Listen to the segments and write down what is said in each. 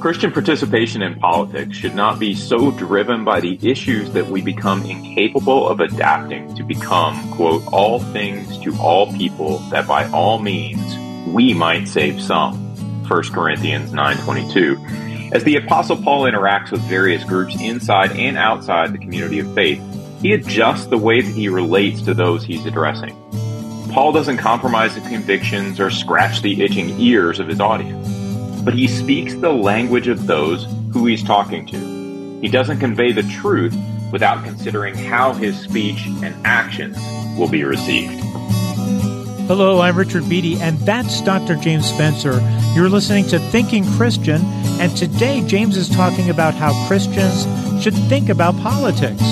Christian participation in politics should not be so driven by the issues that we become incapable of adapting to become, quote, all things to all people that by all means we might save some. 1 Corinthians 9:22. As the apostle Paul interacts with various groups inside and outside the community of faith, he adjusts the way that he relates to those he's addressing. Paul doesn't compromise his convictions or scratch the itching ears of his audience, but he speaks the language of those who he's talking to. He doesn't convey the truth without considering how his speech and actions will be received. Hello, I'm Richard Beattie, and that's Dr. James Spencer. You're listening to Thinking Christian, and today James is talking about how Christians should think about politics.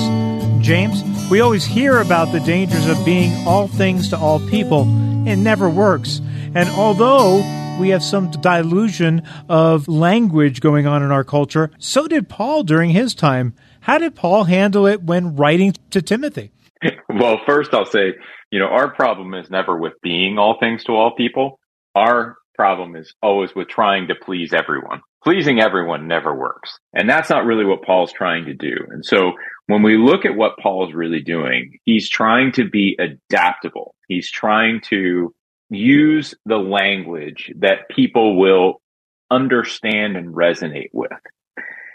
James, we always hear about the dangers of being all things to all people. It never works. And although we have some dilution of language going on in our culture, so did Paul during his time. How did Paul handle it when writing to Timothy? Well, first I'll say you know, our problem is never with being all things to all people. Our problem is always with trying to please everyone. Pleasing everyone never works. And that's not really what Paul's trying to do. And so when we look at what Paul's really doing, he's trying to be adaptable. He's trying to use the language that people will understand and resonate with.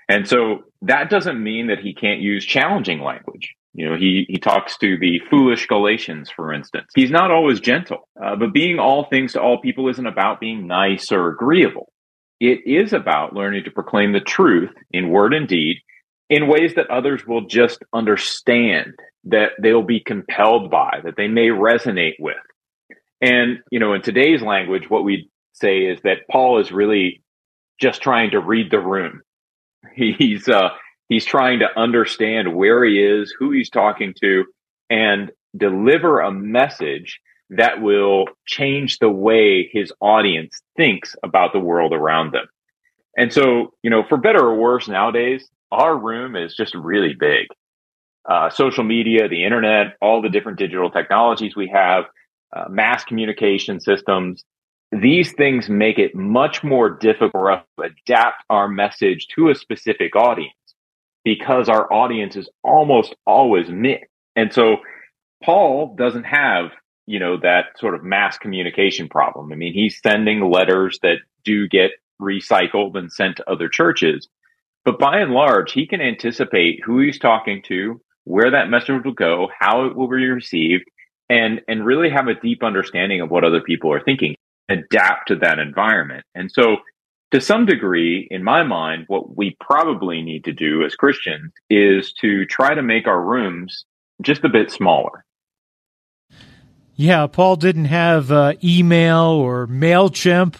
And so that doesn't mean that he can't use challenging language. You know, he, he talks to the foolish Galatians, for instance. He's not always gentle, uh, but being all things to all people isn't about being nice or agreeable. It is about learning to proclaim the truth in word and deed in ways that others will just understand, that they'll be compelled by, that they may resonate with. And, you know, in today's language, what we say is that Paul is really just trying to read the room. He's, uh, He's trying to understand where he is, who he's talking to, and deliver a message that will change the way his audience thinks about the world around them. And so, you know, for better or worse nowadays, our room is just really big. Uh, social media, the internet, all the different digital technologies we have, uh, mass communication systems, these things make it much more difficult for us to adapt our message to a specific audience because our audience is almost always mixed. And so Paul doesn't have, you know, that sort of mass communication problem. I mean, he's sending letters that do get recycled and sent to other churches. But by and large, he can anticipate who he's talking to, where that message will go, how it will be received, and, and really have a deep understanding of what other people are thinking, adapt to that environment. And so to some degree, in my mind, what we probably need to do as Christians is to try to make our rooms just a bit smaller. Yeah, Paul didn't have uh, email or MailChimp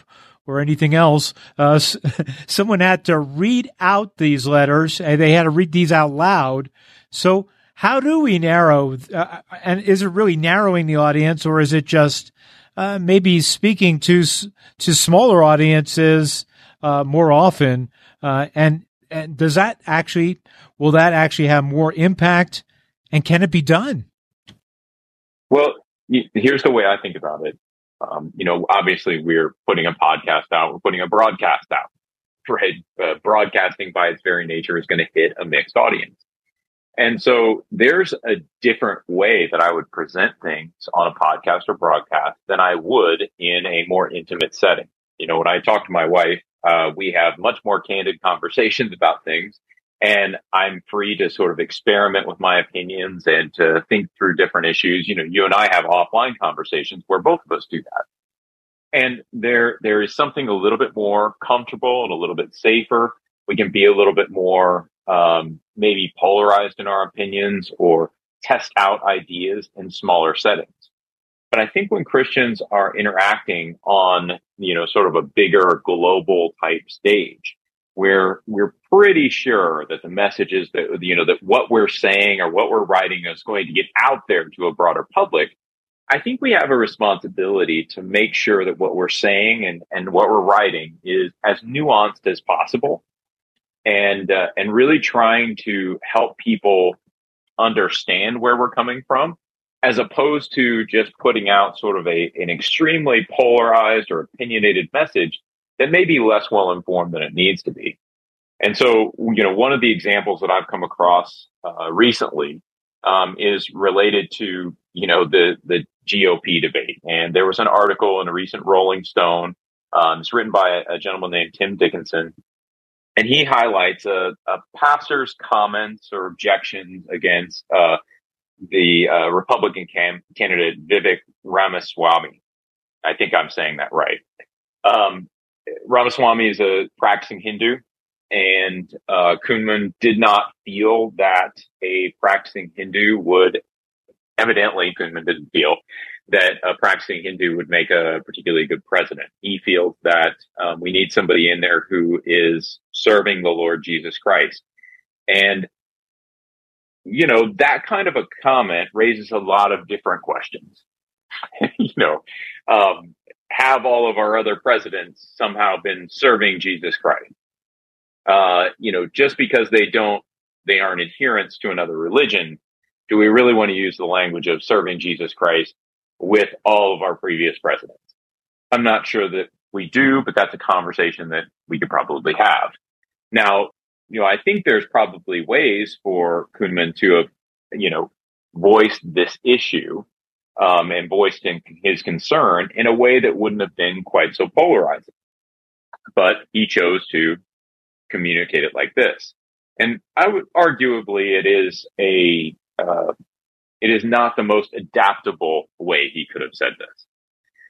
or anything else. Uh, someone had to read out these letters and they had to read these out loud. So, how do we narrow? Uh, and is it really narrowing the audience or is it just uh, maybe speaking to to smaller audiences uh, more often. Uh, and, and does that actually, will that actually have more impact? And can it be done? Well, here's the way I think about it. Um, you know, obviously we're putting a podcast out, we're putting a broadcast out, right? Uh, broadcasting by its very nature is going to hit a mixed audience. And so there's a different way that I would present things on a podcast or broadcast than I would in a more intimate setting. You know, when I talk to my wife, uh, we have much more candid conversations about things. And I'm free to sort of experiment with my opinions and to think through different issues. You know, you and I have offline conversations where both of us do that. And there, there is something a little bit more comfortable and a little bit safer. We can be a little bit more, um, maybe polarized in our opinions or test out ideas in smaller settings. But I think when Christians are interacting on, you know, sort of a bigger global type stage, where we're pretty sure that the messages that, you know, that what we're saying or what we're writing is going to get out there to a broader public, I think we have a responsibility to make sure that what we're saying and, and what we're writing is as nuanced as possible and, uh, and really trying to help people understand where we're coming from as opposed to just putting out sort of a, an extremely polarized or opinionated message that may be less well informed than it needs to be. And so, you know, one of the examples that I've come across uh, recently um, is related to, you know, the the GOP debate. And there was an article in a recent Rolling Stone. Um, it's written by a, a, gentleman named Tim Dickinson, and he highlights a, a pastor's comments or objections against uh, the uh, Republican cam- candidate Vivek Ramaswamy. I think I'm saying that right. Um, Ramaswamy is a practicing Hindu, and uh, Kunneman did not feel that a practicing Hindu would. Evidently, Kunneman didn't feel that a practicing Hindu would make a particularly good president. He feels that um, we need somebody in there who is serving the Lord Jesus Christ. And, you know, that kind of a comment raises a lot of different questions. you know, um, have all of our other presidents somehow been serving Jesus Christ? Uh, you know, just because they don't, they aren't adherents to another religion, do we really want to use the language of serving Jesus Christ with all of our previous presidents? I'm not sure that we do, but that's a conversation that we could probably have. Now, you know, I think there's probably ways for Kunneman to have, you know, voiced this issue um, and voiced in his concern in a way that wouldn't have been quite so polarizing. But he chose to communicate it like this. And I would arguably it is a, uh, it is not the most adaptable way he could have said this.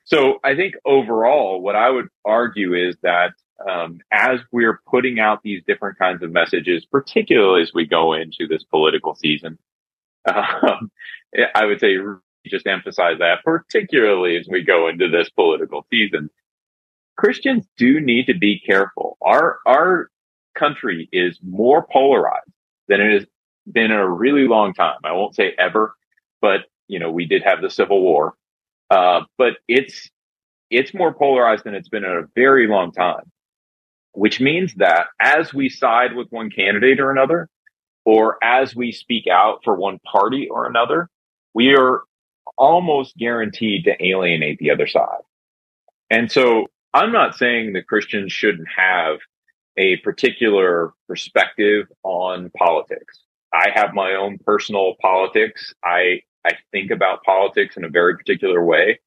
So I think overall, what I would argue is that um, as we're putting out these different kinds of messages, particularly as we go into this political season, um, I would say just emphasize that, particularly as we go into this political season. Christians do need to be careful. Our, our country is more polarized than it has been in a really long time. I won't say ever, but you know, we did have the Civil War. Uh, but it's, it's more polarized than it's been in a very long time, which means that as we side with one candidate or another, or as we speak out for one party or another, we are almost guaranteed to alienate the other side. And so I'm not saying that Christians shouldn't have a particular perspective on politics. I have my own personal politics. I, I think about politics in a very particular way.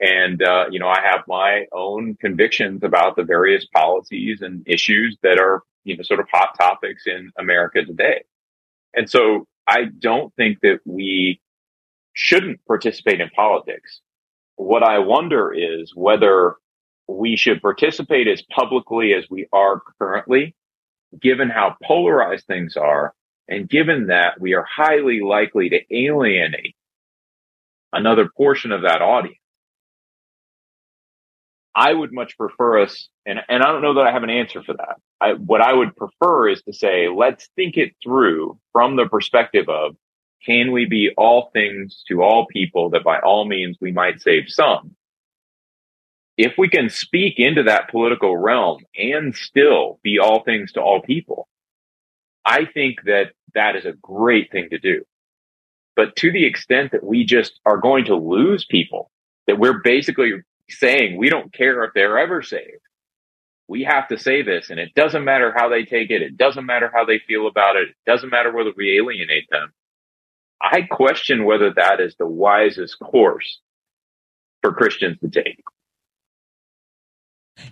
And, uh, you know, I have my own convictions about the various policies and issues that are, you know, sort of hot topics in America today. And so I don't think that we shouldn't participate in politics. What I wonder is whether we should participate as publicly as we are currently, given how polarized things are, and given that we are highly likely to alienate another portion of that audience. I would much prefer us, and, and I don't know that I have an answer for that. I, what I would prefer is to say, let's think it through from the perspective of can we be all things to all people that by all means we might save some? If we can speak into that political realm and still be all things to all people, I think that that is a great thing to do. But to the extent that we just are going to lose people, that we're basically saying we don't care if they're ever saved. We have to say this, and it doesn't matter how they take it. It doesn't matter how they feel about it. It doesn't matter whether we alienate them. I question whether that is the wisest course for Christians to take.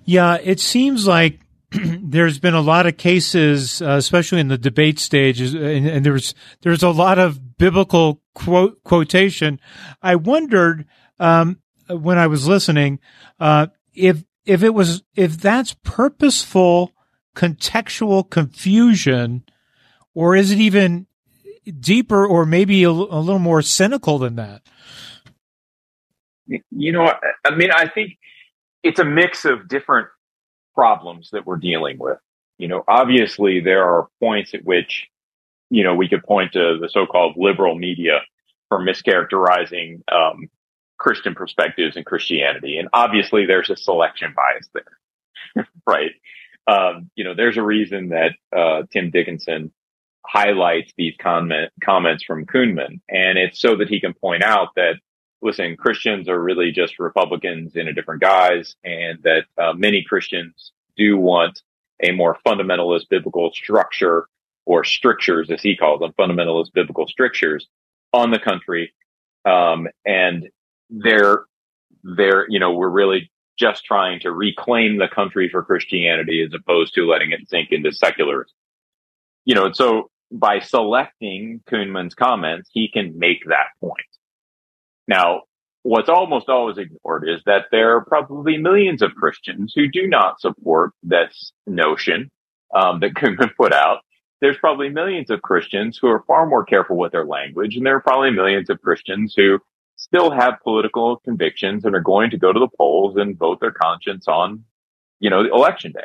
Yeah, it seems like there's been a lot of cases, uh, especially in the debate stages, and, and, there's there's a lot of biblical quote quotation. I wondered um, when I was listening uh, if if it was if that's purposeful contextual confusion, or is it even deeper or maybe a, a little more cynical than that? You know, I mean, I think it's a mix of different problems that we're dealing with. You know, obviously there are points at which, you know, we could point to the so-called liberal media for mischaracterizing um, Christian perspectives and Christianity. And obviously there's a selection bias there, right? Um, you know, there's a reason that uh, Tim Dickinson highlights these comment, comments from Kunneman. And it's so that he can point out that, listen, Christians are really just Republicans in a different guise and that uh, many Christians do want a more fundamentalist biblical structure or strictures, as he calls them, fundamentalist biblical strictures on the country. Um, and they're, they're, you know, we're really just trying to reclaim the country for Christianity as opposed to letting it sink into secularism. You know, and so by selecting Kunneman's comments, he can make that point. Now, what's almost always ignored is that there are probably millions of Christians who do not support this notion um, that Kunneman put out. There's probably millions of Christians who are far more careful with their language, and there are probably millions of Christians who still have political convictions and are going to go to the polls and vote their conscience on, you know, election day.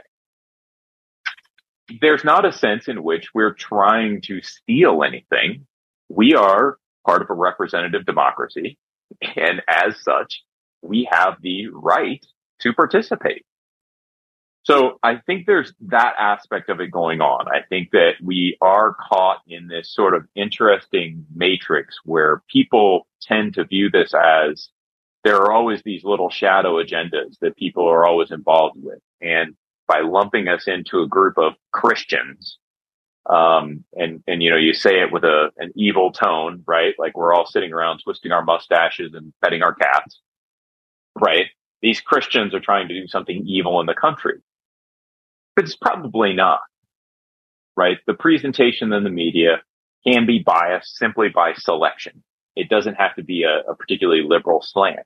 There's not a sense in which we're trying to steal anything. We are part of a representative democracy. And as such, we have the right to participate. So I think there's that aspect of it going on. I think that we are caught in this sort of interesting matrix where people tend to view this as there are always these little shadow agendas that people are always involved with. And by lumping us into a group of Christians, um, and, and, you know, you say it with a, an evil tone, right? Like we're all sitting around twisting our mustaches and petting our cats, right? These Christians are trying to do something evil in the country but it's probably not, right? The presentation in the media can be biased simply by selection. It doesn't have to be a, a particularly liberal slant.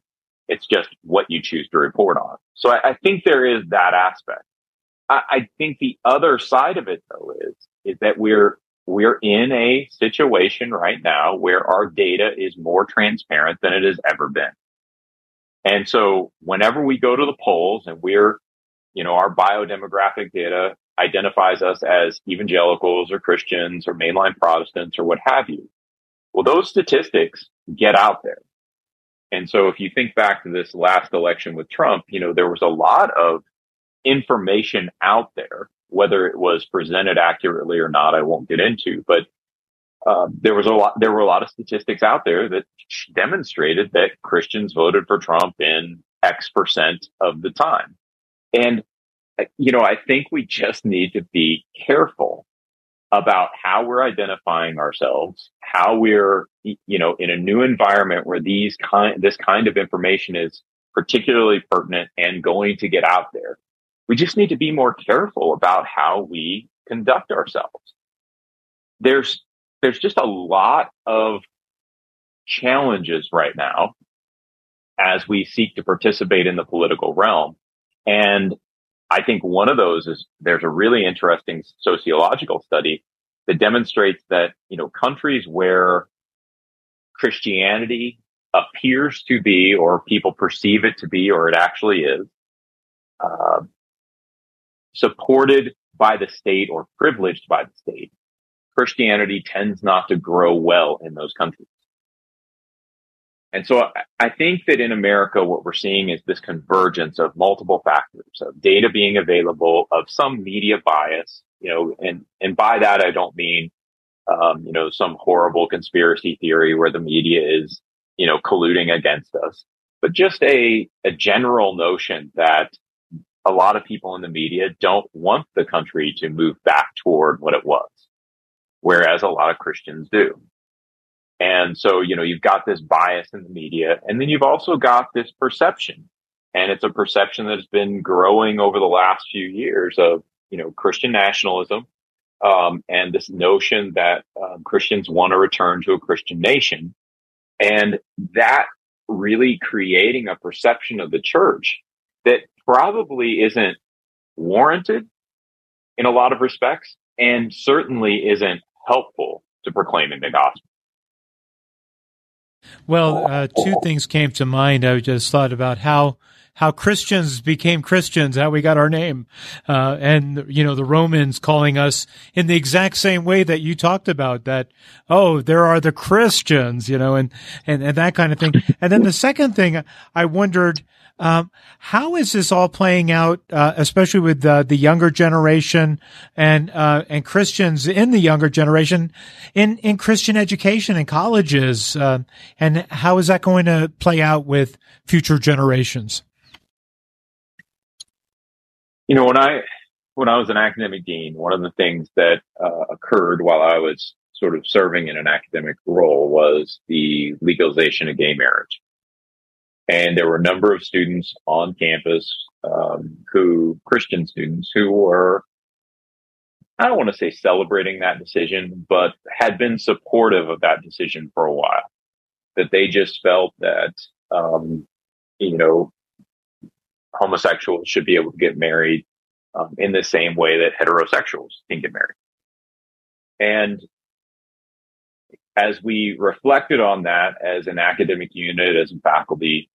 It's just what you choose to report on. So I, I think there is that aspect. I, I think the other side of it though is, is that we're, we're in a situation right now where our data is more transparent than it has ever been. And so whenever we go to the polls and we're you know, our biodemographic data identifies us as evangelicals or Christians or mainline Protestants or what have you. Well, those statistics get out there. And so if you think back to this last election with Trump, you know, there was a lot of information out there, whether it was presented accurately or not, I won't get into, but uh, there was a lot, there were a lot of statistics out there that demonstrated that Christians voted for Trump in X percent of the time. And, you know, I think we just need to be careful about how we're identifying ourselves, how we're, you know, in a new environment where these kind, this kind of information is particularly pertinent and going to get out there. We just need to be more careful about how we conduct ourselves. There's, there's just a lot of challenges right now as we seek to participate in the political realm and I think one of those is there's a really interesting sociological study that demonstrates that, you know, countries where Christianity appears to be, or people perceive it to be, or it actually is, uh, supported by the state or privileged by the state, Christianity tends not to grow well in those countries. And so I think that in America, what we're seeing is this convergence of multiple factors of data being available, of some media bias, you know, and, and by that, I don't mean, um, you know, some horrible conspiracy theory where the media is, you know, colluding against us, but just a, a general notion that a lot of people in the media don't want the country to move back toward what it was, whereas a lot of Christians do. And so, you know, you've got this bias in the media and then you've also got this perception. And it's a perception that's been growing over the last few years of, you know, Christian nationalism, um, and this notion that um, Christians want to return to a Christian nation. And that really creating a perception of the church that probably isn't warranted in a lot of respects and certainly isn't helpful to proclaiming the gospel. Well, uh, two things came to mind. I just thought about how how Christians became Christians, how we got our name, uh, and you know the Romans calling us in the exact same way that you talked about. That oh, there are the Christians, you know, and and, and that kind of thing. And then the second thing, I wondered um, how is this all playing out, uh, especially with uh, the younger generation and uh, and Christians in the younger generation in in Christian education and colleges, uh, and how is that going to play out with future generations? You know, when I when I was an academic dean, one of the things that uh, occurred while I was sort of serving in an academic role was the legalization of gay marriage. And there were a number of students on campus um, who, Christian students, who were, I don't want to say celebrating that decision, but had been supportive of that decision for a while. That they just felt that, um, you know, homosexuals should be able to get married um, in the same way that heterosexuals can get married. And as we reflected on that as an academic unit, as a faculty,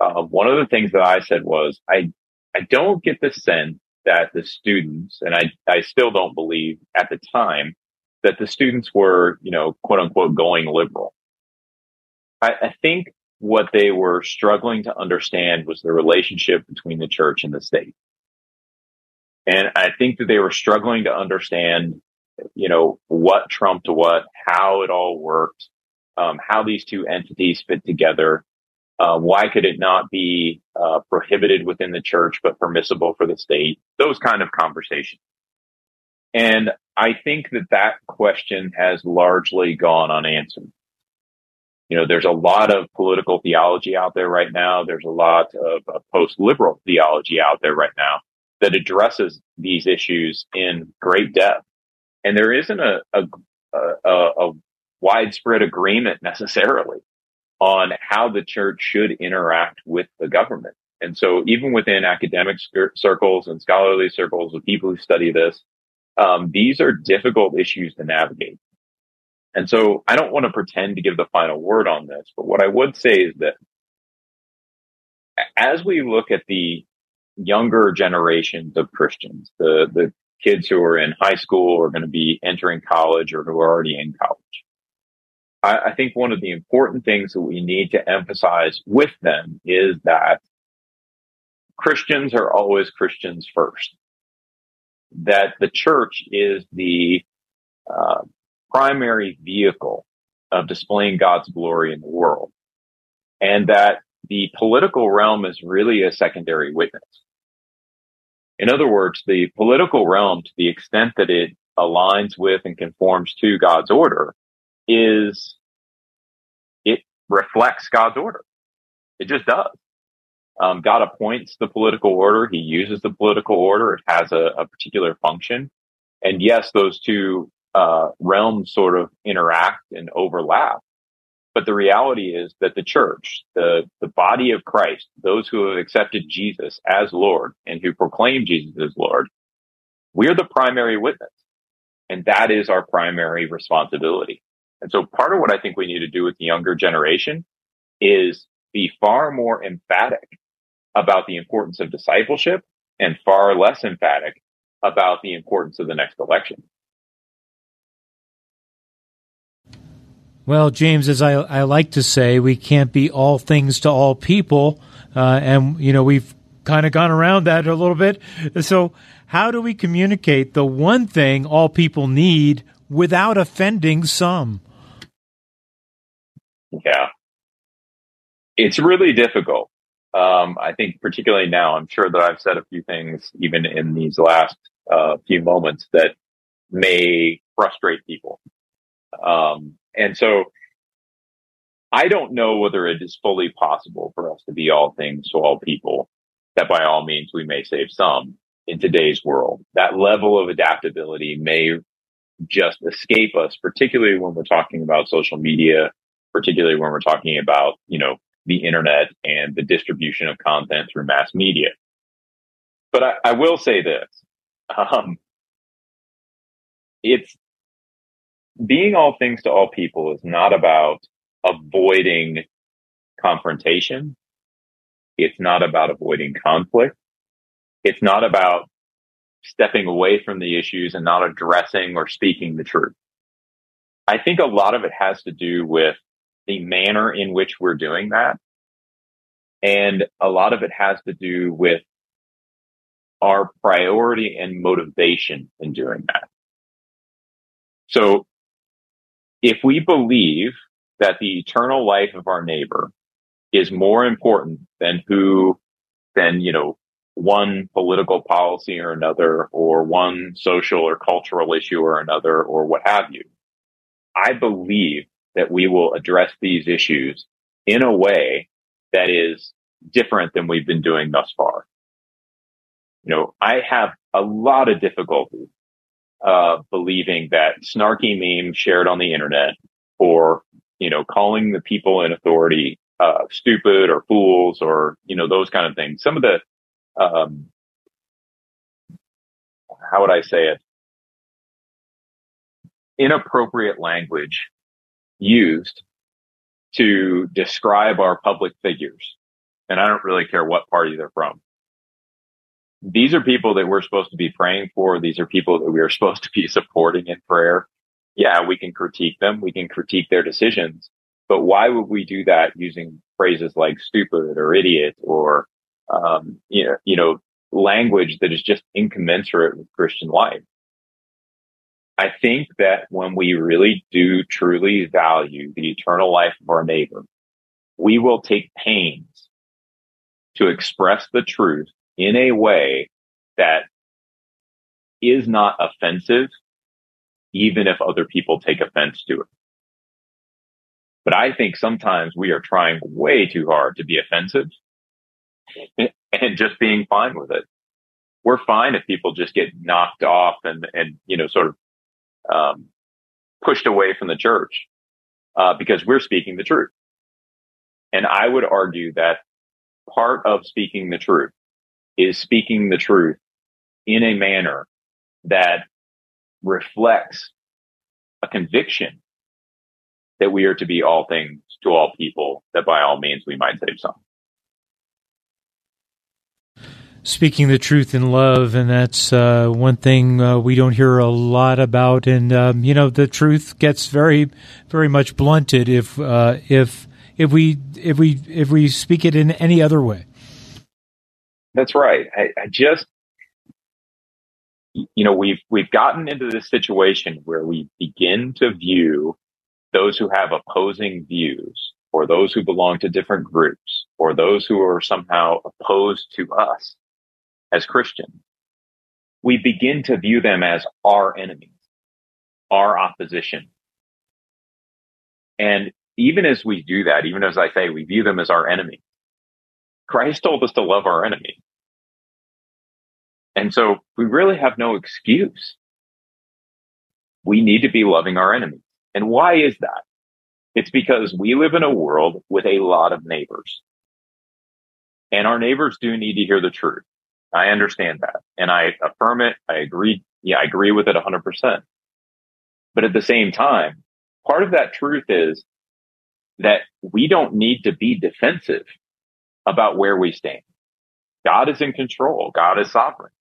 uh, one of the things that I said was, I, I don't get the sense that the students, and I, I still don't believe at the time that the students were, you know, quote unquote, going liberal. I, I think what they were struggling to understand was the relationship between the church and the state. And I think that they were struggling to understand, you know, what trumped what, how it all worked, um, how these two entities fit together. Uh, why could it not be uh, prohibited within the church but permissible for the state? Those kind of conversations. And I think that that question has largely gone unanswered. You know, there's a lot of political theology out there right now. There's a lot of, of post liberal theology out there right now that addresses these issues in great depth. And there isn't a, a, a, a widespread agreement necessarily on how the church should interact with the government. And so even within academic circles and scholarly circles of people who study this, um, these are difficult issues to navigate. And so I don't want to pretend to give the final word on this, but what I would say is that as we look at the younger generations of Christians, the, the kids who are in high school or going to be entering college or who are already in college. I, I think one of the important things that we need to emphasize with them is that Christians are always Christians first. That the church is the uh, primary vehicle of displaying God's glory in the world. And that the political realm is really a secondary witness. In other words, the political realm, to the extent that it aligns with and conforms to God's order, is it reflects God's order. It just does. Um, God appoints the political order. He uses the political order. It has a, a particular function. And yes, those two uh, realms sort of interact and overlap. But the reality is that the church, the, the body of Christ, those who have accepted Jesus as Lord and who proclaim Jesus as Lord, we're the primary witness. And that is our primary responsibility. And so part of what I think we need to do with the younger generation is be far more emphatic about the importance of discipleship and far less emphatic about the importance of the next election. Well, James, as I, I like to say, we can't be all things to all people. Uh, and, you know, we've kind of gone around that a little bit. So, how do we communicate the one thing all people need without offending some? Yeah. It's really difficult. Um, I think, particularly now, I'm sure that I've said a few things, even in these last uh, few moments, that may frustrate people. Um, and so I don't know whether it is fully possible for us to be all things to all people, that by all means we may save some in today's world. That level of adaptability may just escape us, particularly when we're talking about social media, particularly when we're talking about, you know, the internet and the distribution of content through mass media. But I, I will say this. Um, it's being all things to all people is not about avoiding confrontation. It's not about avoiding conflict. It's not about stepping away from the issues and not addressing or speaking the truth. I think a lot of it has to do with the manner in which we're doing that. And a lot of it has to do with our priority and motivation in doing that. So if we believe that the eternal life of our neighbor is more important than who, than, you know, one political policy or another, or one social or cultural issue or another, or what have you. I believe that we will address these issues in a way that is different than we've been doing thus far. You know, I have a lot of difficulty uh, believing that snarky memes shared on the internet or, you know, calling the people in authority uh, stupid or fools or, you know, those kind of things. Some of the, um, how would I say it? Inappropriate language used to describe our public figures. And I don't really care what party they're from. These are people that we're supposed to be praying for. These are people that we are supposed to be supporting in prayer. Yeah, we can critique them. We can critique their decisions. But why would we do that using phrases like stupid or idiot or, um, you know, you know, language that is just incommensurate with Christian life? I think that when we really do truly value the eternal life of our neighbor, we will take pains to express the truth in a way that is not offensive, even if other people take offense to it. But I think sometimes we are trying way too hard to be offensive and just being fine with it. We're fine if people just get knocked off and, and, you know, sort of um, pushed away from the church uh, because we're speaking the truth. And I would argue that part of speaking the truth is speaking the truth in a manner that reflects a conviction that we are to be all things to all people, that by all means we might save some. speaking the truth in love, and that's uh, one thing uh, we don't hear a lot about. And um, you know, the truth gets very, very much blunted if uh, if if we if we if we speak it in any other way. That's right. I, I just, you know, we've we've gotten into this situation where we begin to view those who have opposing views, or those who belong to different groups, or those who are somehow opposed to us as Christians, we begin to view them as our enemies, our opposition. And even as we do that, even as I say, we view them as our enemy, Christ told us to love our enemy. And so we really have no excuse. We need to be loving our enemies. And why is that? It's because we live in a world with a lot of neighbors. And our neighbors do need to hear the truth. I understand that and I affirm it. I agree. Yeah, I agree with it 100%. But at the same time, part of that truth is that we don't need to be defensive about where we stand. God is in control. God is sovereign.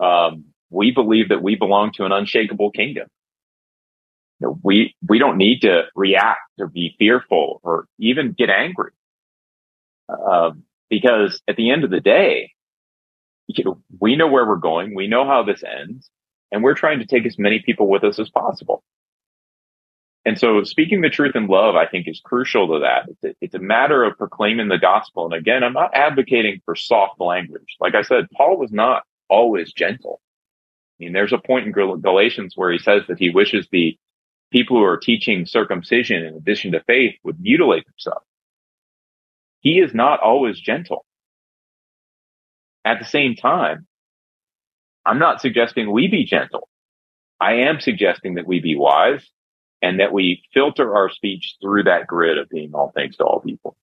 Um, we believe that we belong to an unshakable kingdom. You know, we, we don't need to react or be fearful or even get angry. Um, because at the end of the day, you know, we know where we're going. We know how this ends and we're trying to take as many people with us as possible. And so speaking the truth in love, I think is crucial to that. It's a, it's a matter of proclaiming the gospel. And again, I'm not advocating for soft language. Like I said, Paul was not always gentle. I mean, there's a point in Galatians where he says that he wishes the people who are teaching circumcision in addition to faith would mutilate themselves. He is not always gentle. At the same time, I'm not suggesting we be gentle. I am suggesting that we be wise and that we filter our speech through that grid of being all things to all people.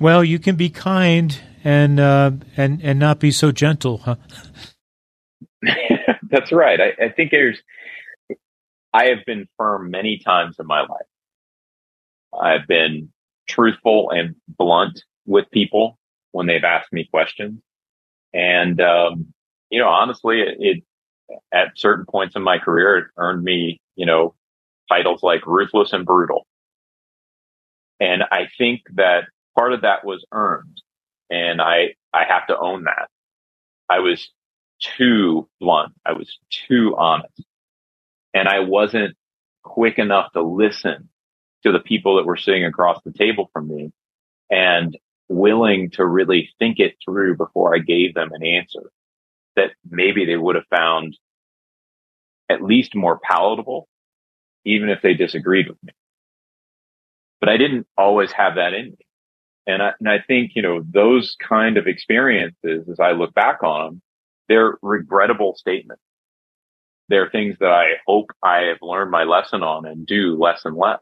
Well, you can be kind and uh, and and not be so gentle, huh? That's right. I, I think there's. I have been firm many times in my life. I've been truthful and blunt with people when they've asked me questions. And, um, you know, honestly, it, it, at certain points in my career, it earned me, you know, titles like ruthless and brutal. And I think that part of that was earned. And I, I have to own that. I was too blunt. I was too honest. And I wasn't quick enough to listen to the people that were sitting across the table from me and willing to really think it through before I gave them an answer that maybe they would have found at least more palatable, even if they disagreed with me. But I didn't always have that in me. And I, and I think, you know, those kind of experiences, as I look back on them, they're regrettable statements. They're things that I hope I have learned my lesson on and do less and less.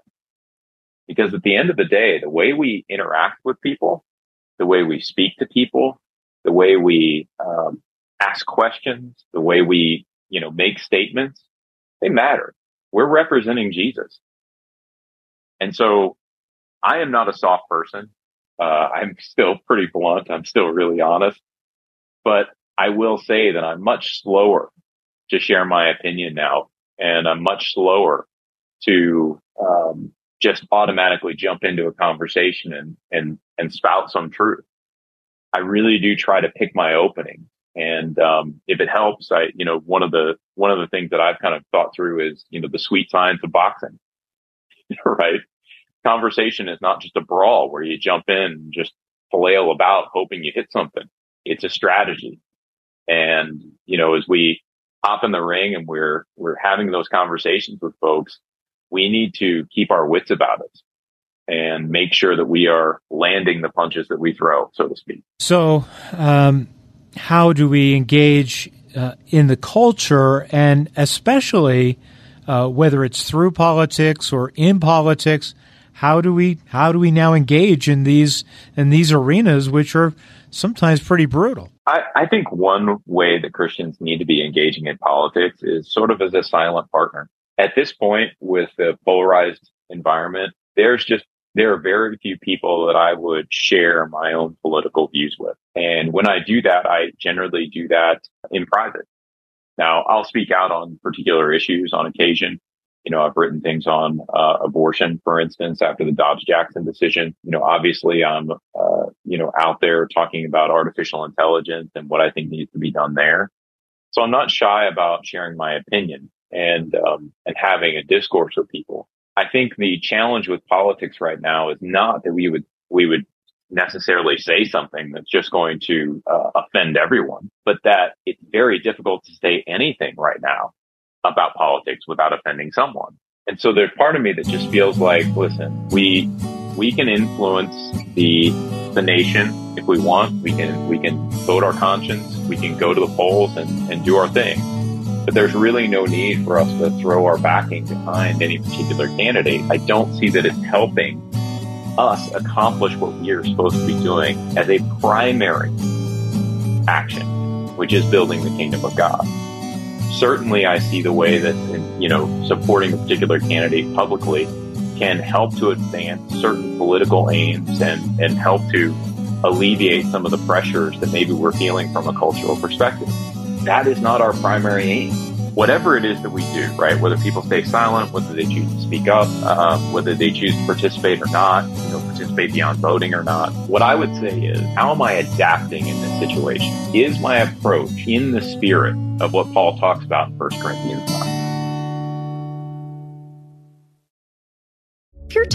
Because at the end of the day, the way we interact with people, the way we speak to people, the way we um, ask questions, the way we, you know, make statements, they matter. We're representing Jesus. And so I am not a soft person. Uh, I'm still pretty blunt. I'm still really honest, but I will say that I'm much slower to share my opinion now, and I'm much slower to um, just automatically jump into a conversation and and and spout some truth. I really do try to pick my opening, and um, if it helps, I you know one of the one of the things that I've kind of thought through is you know the sweet science of boxing, right? Conversation is not just a brawl where you jump in and just flail about hoping you hit something. It's a strategy. And, you know, as we hop in the ring and we're, we're having those conversations with folks, we need to keep our wits about us and make sure that we are landing the punches that we throw, so to speak. So, um, how do we engage uh, in the culture and especially uh, whether it's through politics or in politics? How do we how do we now engage in these in these arenas which are sometimes pretty brutal? I, I think one way that Christians need to be engaging in politics is sort of as a silent partner. At this point, with the polarized environment, there's just there are very few people that I would share my own political views with. And when I do that, I generally do that in private. Now, I'll speak out on particular issues on occasion, you know, I've written things on uh, abortion, for instance, after the Dobbs Jackson decision. You know, obviously I'm, uh, you know, out there talking about artificial intelligence and what I think needs to be done there. So I'm not shy about sharing my opinion and, um, and having a discourse with people. I think the challenge with politics right now is not that we would, we would necessarily say something that's just going to uh, offend everyone, but that it's very difficult to say anything right now about politics without offending someone. And so there's part of me that just feels like, listen, we we can influence the the nation if we want. We can we can vote our conscience. We can go to the polls and, and do our thing. But there's really no need for us to throw our backing behind any particular candidate. I don't see that it's helping us accomplish what we are supposed to be doing as a primary action, which is building the kingdom of God certainly I see the way that, you know, supporting a particular candidate publicly can help to advance certain political aims and, and help to alleviate some of the pressures that maybe we're feeling from a cultural perspective. That is not our primary aim. Whatever it is that we do, right? Whether people stay silent, whether they choose to speak up, um, whether they choose to participate or not, you know, participate beyond voting or not. What I would say is, how am I adapting in this situation? Is my approach in the spirit of what Paul talks about in 1 Corinthians 9.